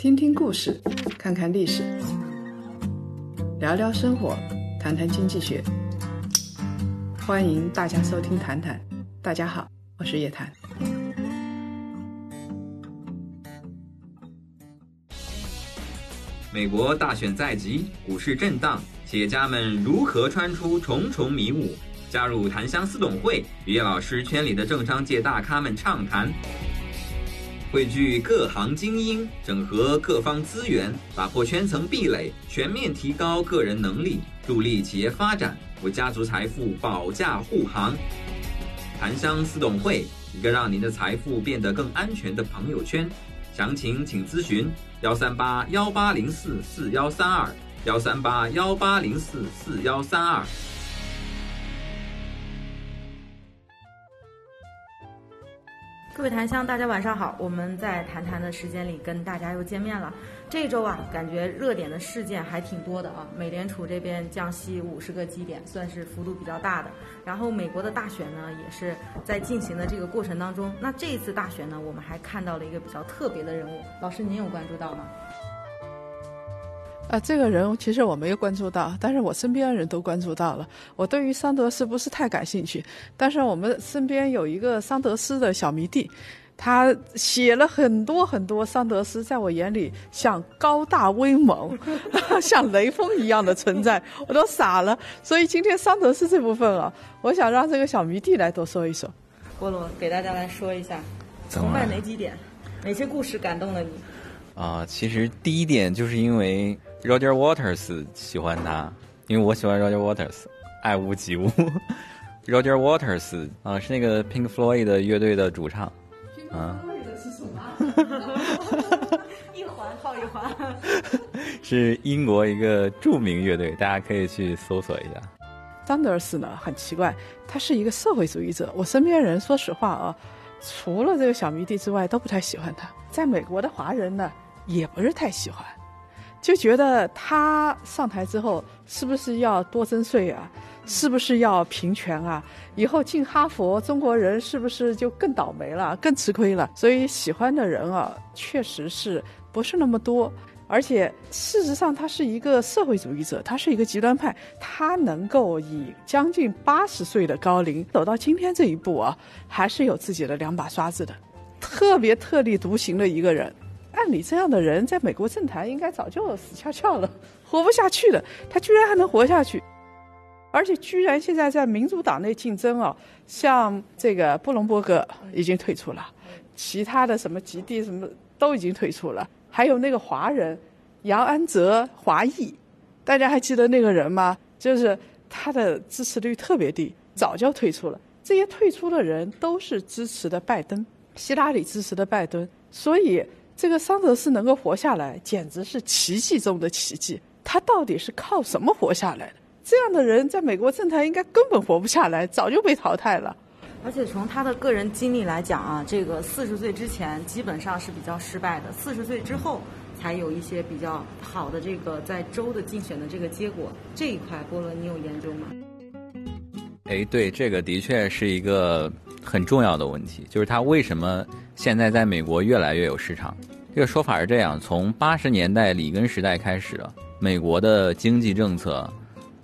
听听故事，看看历史，聊聊生活，谈谈经济学。欢迎大家收听《谈谈》，大家好，我是叶檀。美国大选在即，股市震荡，企业家们如何穿出重重迷雾？加入檀香私董会，与叶老师圈里的政商界大咖们畅谈，汇聚各行精英，整合各方资源，打破圈层壁垒，全面提高个人能力，助力企业发展，为家族财富保驾护航。檀香私董会，一个让您的财富变得更安全的朋友圈。详情请咨询幺三八幺八零四四幺三二幺三八幺八零四四幺三二。各位檀香，大家晚上好！我们在谈谈的时间里跟大家又见面了。这周啊，感觉热点的事件还挺多的啊。美联储这边降息五十个基点，算是幅度比较大的。然后美国的大选呢，也是在进行的这个过程当中。那这一次大选呢，我们还看到了一个比较特别的人物。老师，您有关注到吗？啊，这个人其实我没有关注到，但是我身边的人都关注到了。我对于桑德斯不是太感兴趣，但是我们身边有一个桑德斯的小迷弟，他写了很多很多桑德斯，在我眼里像高大威猛，像雷锋一样的存在，我都傻了。所以今天桑德斯这部分啊，我想让这个小迷弟来多说一说。菠萝给大家来说一下，崇拜哪几点？哪些故事感动了你？啊，其实第一点就是因为。Roger Waters 喜欢他，因为我喜欢 Roger Waters，爱屋及乌。Roger Waters 啊，是那个 Pink Floyd 的乐队的主唱。Pink Floyd 是什么？一环套一环。是英国一个著名乐队，大家可以去搜索一下。Sanders 呢，很奇怪，他是一个社会主义者。我身边人说实话啊，除了这个小迷弟之外，都不太喜欢他。在美国的华人呢，也不是太喜欢。就觉得他上台之后是不是要多征税啊？是不是要平权啊？以后进哈佛，中国人是不是就更倒霉了、更吃亏了？所以喜欢的人啊，确实是不是那么多。而且事实上，他是一个社会主义者，他是一个极端派，他能够以将近八十岁的高龄走到今天这一步啊，还是有自己的两把刷子的，特别特立独行的一个人。按理这样的人在美国政坛应该早就死翘翘了，活不下去的。他居然还能活下去，而且居然现在在民主党内竞争哦，像这个布隆伯格已经退出了，其他的什么吉地什么都已经退出了，还有那个华人杨安泽华裔，大家还记得那个人吗？就是他的支持率特别低，早就退出了。这些退出的人都是支持的拜登，希拉里支持的拜登，所以。这个桑德斯能够活下来，简直是奇迹中的奇迹。他到底是靠什么活下来的？这样的人在美国政坛应该根本活不下来，早就被淘汰了。而且从他的个人经历来讲啊，这个四十岁之前基本上是比较失败的，四十岁之后才有一些比较好的这个在州的竞选的这个结果。这一块，波罗，你有研究吗？哎，对，这个的确是一个很重要的问题，就是他为什么现在在美国越来越有市场。这个说法是这样：从八十年代里根时代开始，美国的经济政策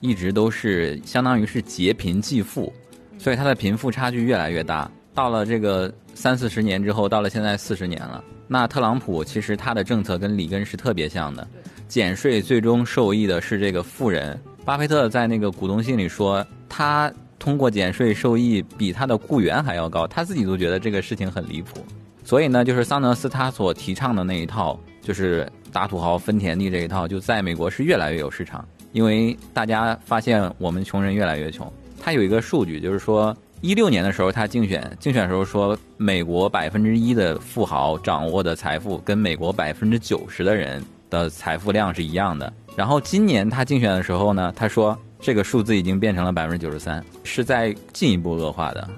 一直都是相当于是劫贫济富，所以它的贫富差距越来越大。到了这个三四十年之后，到了现在四十年了，那特朗普其实他的政策跟里根是特别像的，减税最终受益的是这个富人。巴菲特在那个股东信里说，他通过减税受益比他的雇员还要高，他自己都觉得这个事情很离谱。所以呢，就是桑德斯他所提倡的那一套，就是打土豪分田地这一套，就在美国是越来越有市场。因为大家发现我们穷人越来越穷。他有一个数据，就是说一六年的时候他竞选竞选时候说，美国百分之一的富豪掌握的财富跟美国百分之九十的人的财富量是一样的。然后今年他竞选的时候呢，他说这个数字已经变成了百分之九十三，是在进一步恶化的。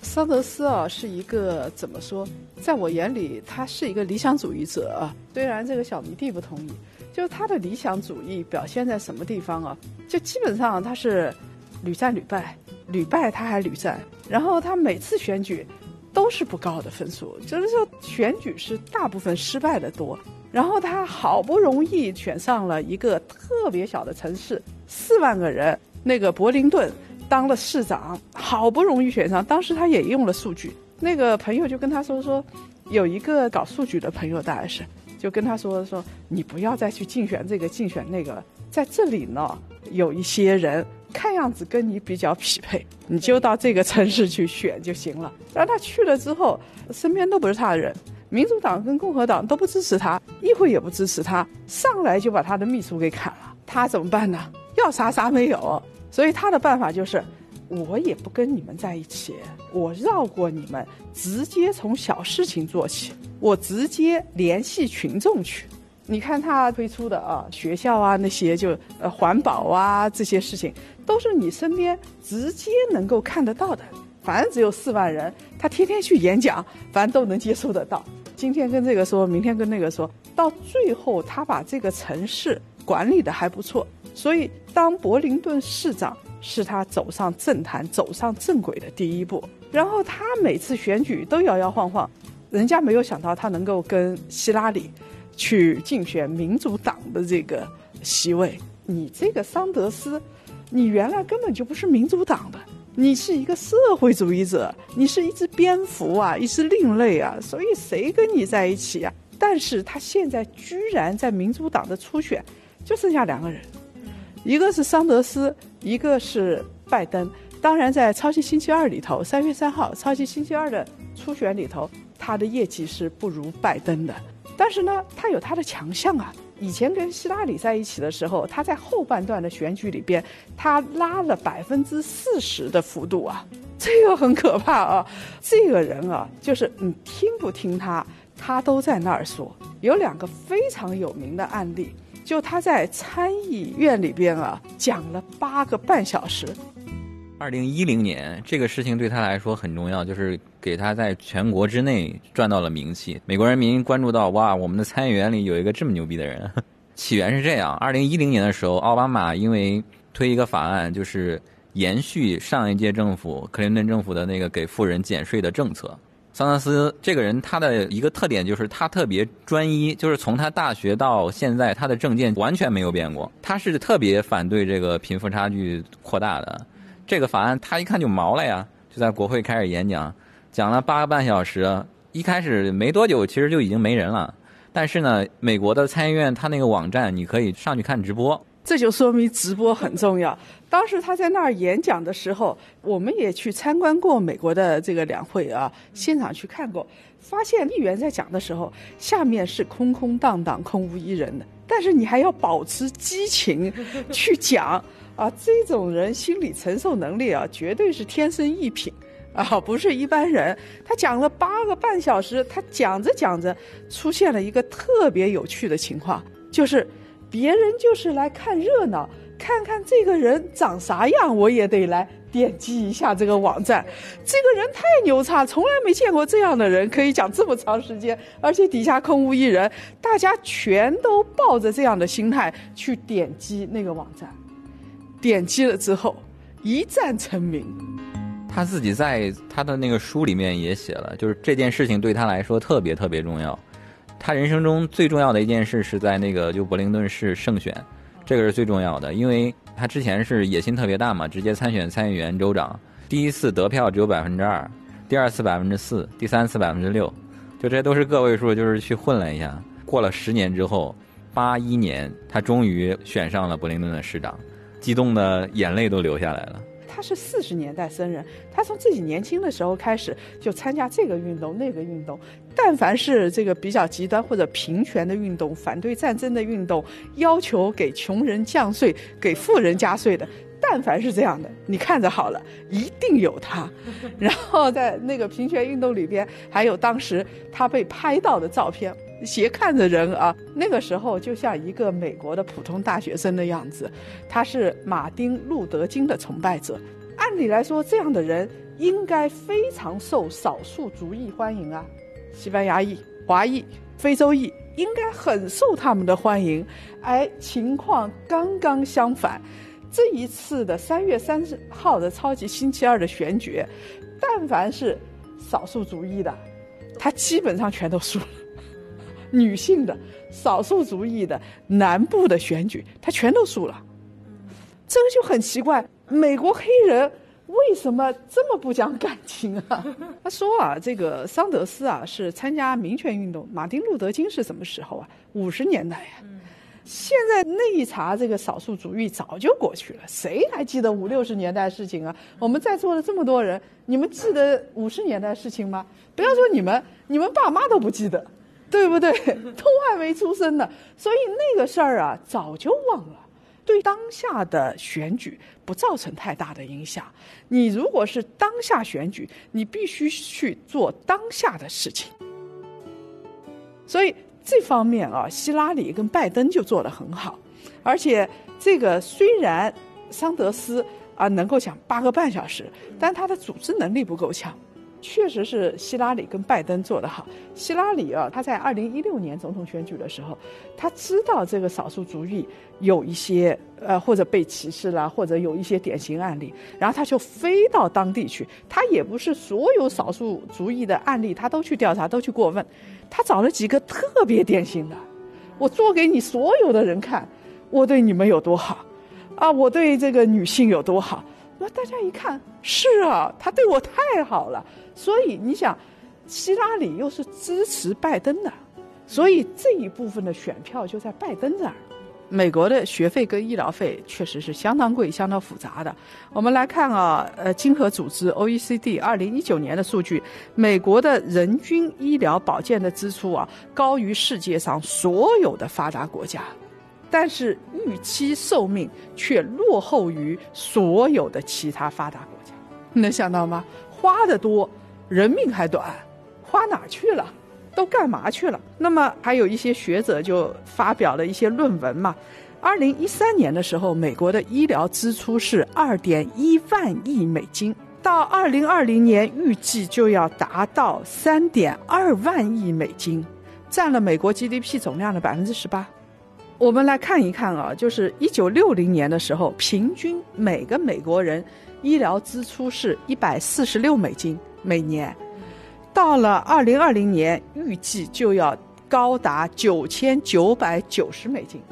桑德斯啊，是一个怎么说？在我眼里，他是一个理想主义者啊。虽然这个小迷弟不同意，就是他的理想主义表现在什么地方啊？就基本上他是屡战屡败，屡败他还屡战。然后他每次选举都是不高的分数，就是说选举是大部分失败的多。然后他好不容易选上了一个特别小的城市，四万个人，那个柏林顿当了市长，好不容易选上。当时他也用了数据，那个朋友就跟他说说，有一个搞数据的朋友大概是，就跟他说说，你不要再去竞选这个竞选那个，在这里呢有一些人看样子跟你比较匹配，你就到这个城市去选就行了。然后他去了之后，身边都不是他的人。民主党跟共和党都不支持他，议会也不支持他，上来就把他的秘书给砍了。他怎么办呢？要啥啥没有。所以他的办法就是，我也不跟你们在一起，我绕过你们，直接从小事情做起，我直接联系群众去。你看他推出的啊，学校啊那些就呃环保啊这些事情，都是你身边直接能够看得到的。反正只有四万人，他天天去演讲，反正都能接收得到。今天跟这个说，明天跟那个说，到最后他把这个城市管理的还不错，所以当柏林顿市长是他走上政坛、走上正轨的第一步。然后他每次选举都摇摇晃晃，人家没有想到他能够跟希拉里去竞选民主党的这个席位。你这个桑德斯，你原来根本就不是民主党的。你是一个社会主义者，你是一只蝙蝠啊，一只另类啊，所以谁跟你在一起啊？但是他现在居然在民主党的初选就剩下两个人，一个是桑德斯，一个是拜登。当然，在超级星期二里头，三月三号超级星期二的初选里头，他的业绩是不如拜登的。但是呢，他有他的强项啊。以前跟希拉里在一起的时候，他在后半段的选举里边，他拉了百分之四十的幅度啊，这个很可怕啊！这个人啊，就是你听不听他，他都在那儿说。有两个非常有名的案例，就他在参议院里边啊，讲了八个半小时。二零一零年，这个事情对他来说很重要，就是给他在全国之内赚到了名气。美国人民关注到，哇，我们的参议员里有一个这么牛逼的人。起源是这样：二零一零年的时候，奥巴马因为推一个法案，就是延续上一届政府克林顿政府的那个给富人减税的政策。桑德斯这个人，他的一个特点就是他特别专一，就是从他大学到现在，他的政见完全没有变过。他是特别反对这个贫富差距扩大的。这个法案他一看就毛了呀，就在国会开始演讲，讲了八个半小时。一开始没多久，其实就已经没人了。但是呢，美国的参议院他那个网站，你可以上去看直播，这就说明直播很重要。当时他在那儿演讲的时候，我们也去参观过美国的这个两会啊，现场去看过，发现议员在讲的时候，下面是空空荡荡、空无一人的，但是你还要保持激情去讲。啊，这种人心理承受能力啊，绝对是天生一品，啊，不是一般人。他讲了八个半小时，他讲着讲着，出现了一个特别有趣的情况，就是别人就是来看热闹，看看这个人长啥样，我也得来点击一下这个网站。这个人太牛叉，从来没见过这样的人，可以讲这么长时间，而且底下空无一人，大家全都抱着这样的心态去点击那个网站。点击了之后，一战成名。他自己在他的那个书里面也写了，就是这件事情对他来说特别特别重要。他人生中最重要的一件事是在那个就柏林顿市胜选，这个是最重要的，因为他之前是野心特别大嘛，直接参选参议员、州长，第一次得票只有百分之二，第二次百分之四，第三次百分之六，就这都是个位数，就是去混了一下。过了十年之后，八一年他终于选上了柏林顿的市长。激动的眼泪都流下来了。他是四十年代生人，他从自己年轻的时候开始就参加这个运动、那个运动。但凡是这个比较极端或者平权的运动、反对战争的运动、要求给穷人降税、给富人加税的，但凡是这样的，你看着好了，一定有他。然后在那个平权运动里边，还有当时他被拍到的照片。斜看着人啊，那个时候就像一个美国的普通大学生的样子。他是马丁·路德·金的崇拜者，按理来说，这样的人应该非常受少数族裔欢迎啊，西班牙裔、华裔、非洲裔应该很受他们的欢迎。而情况刚刚相反，这一次的三月三十号的超级星期二的选举，但凡是少数族裔的，他基本上全都输了。女性的、少数族裔的、南部的选举，他全都输了。这个就很奇怪，美国黑人为什么这么不讲感情啊？他说啊，这个桑德斯啊是参加民权运动，马丁路德金是什么时候啊？五十年代呀。现在那一茬这个少数主义早就过去了，谁还记得五六十年代事情啊？我们在座的这么多人，你们记得五十年代事情吗？不要说你们，你们爸妈都不记得，对不对？都还没出生呢，所以那个事儿啊，早就忘了。对当下的选举不造成太大的影响。你如果是当下选举，你必须去做当下的事情。所以这方面啊，希拉里跟拜登就做得很好。而且这个虽然桑德斯啊能够讲八个半小时，但他的组织能力不够强。确实是希拉里跟拜登做得好。希拉里啊，他在二零一六年总统选举的时候，他知道这个少数族裔有一些呃或者被歧视了，或者有一些典型案例，然后他就飞到当地去。他也不是所有少数族裔的案例他都去调查，都去过问，他找了几个特别典型的，我做给你所有的人看，我对你们有多好，啊，我对这个女性有多好。那大家一看，是啊，他对我太好了。所以你想，希拉里又是支持拜登的，所以这一部分的选票就在拜登这儿。美国的学费跟医疗费确实是相当贵、相当复杂的。我们来看啊，呃，经合组织 OECD 二零一九年的数据，美国的人均医疗保健的支出啊，高于世界上所有的发达国家，但是预期寿命却落后于所有的其他发达国家。你能想到吗？花的多。人命还短，花哪去了？都干嘛去了？那么还有一些学者就发表了一些论文嘛。二零一三年的时候，美国的医疗支出是二点一万亿美金，到二零二零年预计就要达到三点二万亿美金，占了美国 GDP 总量的百分之十八。我们来看一看啊，就是一九六零年的时候，平均每个美国人医疗支出是一百四十六美金。每年，到了二零二零年，预计就要高达九千九百九十美金，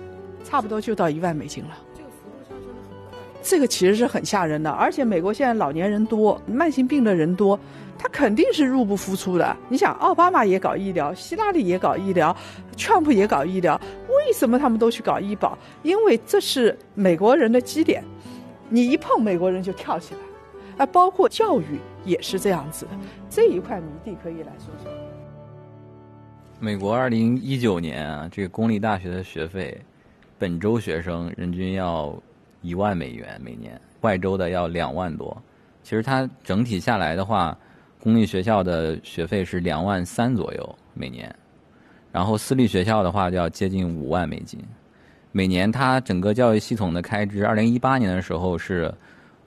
差不多就到一万美金了。这个幅度上升的很快。这个其实是很吓人的，而且美国现在老年人多，慢性病的人多，他肯定是入不敷出的。你想，奥巴马也搞医疗，希拉里也搞医疗，川普也搞医疗，为什么他们都去搞医保？因为这是美国人的基点，你一碰美国人就跳起来。啊，包括教育也是这样子的，这一块迷弟可以来说说。美国二零一九年啊，这个公立大学的学费，本州学生人均要一万美元每年，外州的要两万多。其实它整体下来的话，公立学校的学费是两万三左右每年，然后私立学校的话就要接近五万美金。每年它整个教育系统的开支，二零一八年的时候是。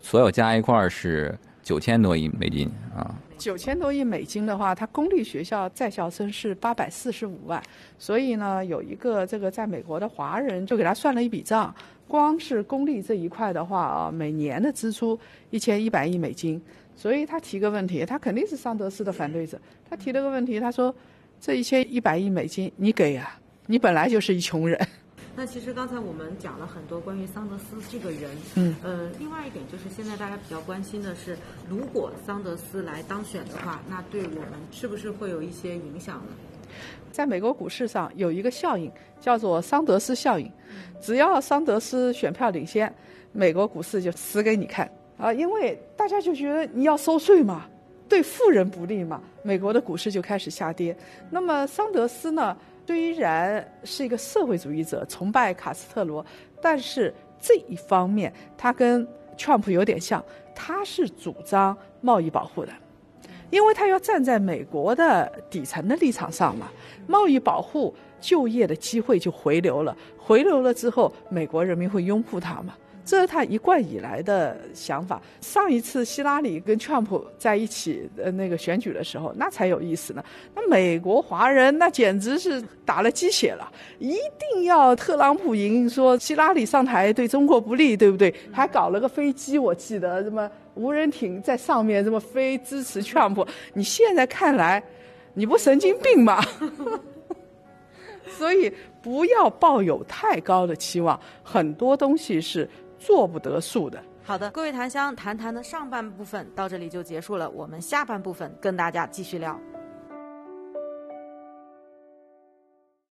所有加一块儿是九千多亿美金啊！九千多亿美金的话，它公立学校在校生是八百四十五万，所以呢，有一个这个在美国的华人就给他算了一笔账，光是公立这一块的话啊，每年的支出一千一百亿美金。所以他提个问题，他肯定是桑德斯的反对者。他提了个问题，他说：“这一千一百亿美金你给呀？你本来就是一穷人。”那其实刚才我们讲了很多关于桑德斯这个人，嗯，呃，另外一点就是现在大家比较关心的是，如果桑德斯来当选的话，那对我们是不是会有一些影响呢？在美国股市上有一个效应叫做桑德斯效应，只要桑德斯选票领先，美国股市就死给你看啊，因为大家就觉得你要收税嘛，对富人不利嘛，美国的股市就开始下跌。那么桑德斯呢？虽然是一个社会主义者，崇拜卡斯特罗，但是这一方面他跟川普有点像，他是主张贸易保护的，因为他要站在美国的底层的立场上嘛，贸易保护就业的机会就回流了，回流了之后，美国人民会拥护他嘛。这是他一贯以来的想法。上一次希拉里跟川普在一起的那个选举的时候，那才有意思呢。那美国华人那简直是打了鸡血了，一定要特朗普赢，说希拉里上台对中国不利，对不对？还搞了个飞机，我记得什么无人艇在上面这么飞，支持 Trump，你现在看来，你不神经病吗？所以不要抱有太高的期望，很多东西是做不得数的。好的，各位檀香谈谈的上半部分到这里就结束了，我们下半部分跟大家继续聊。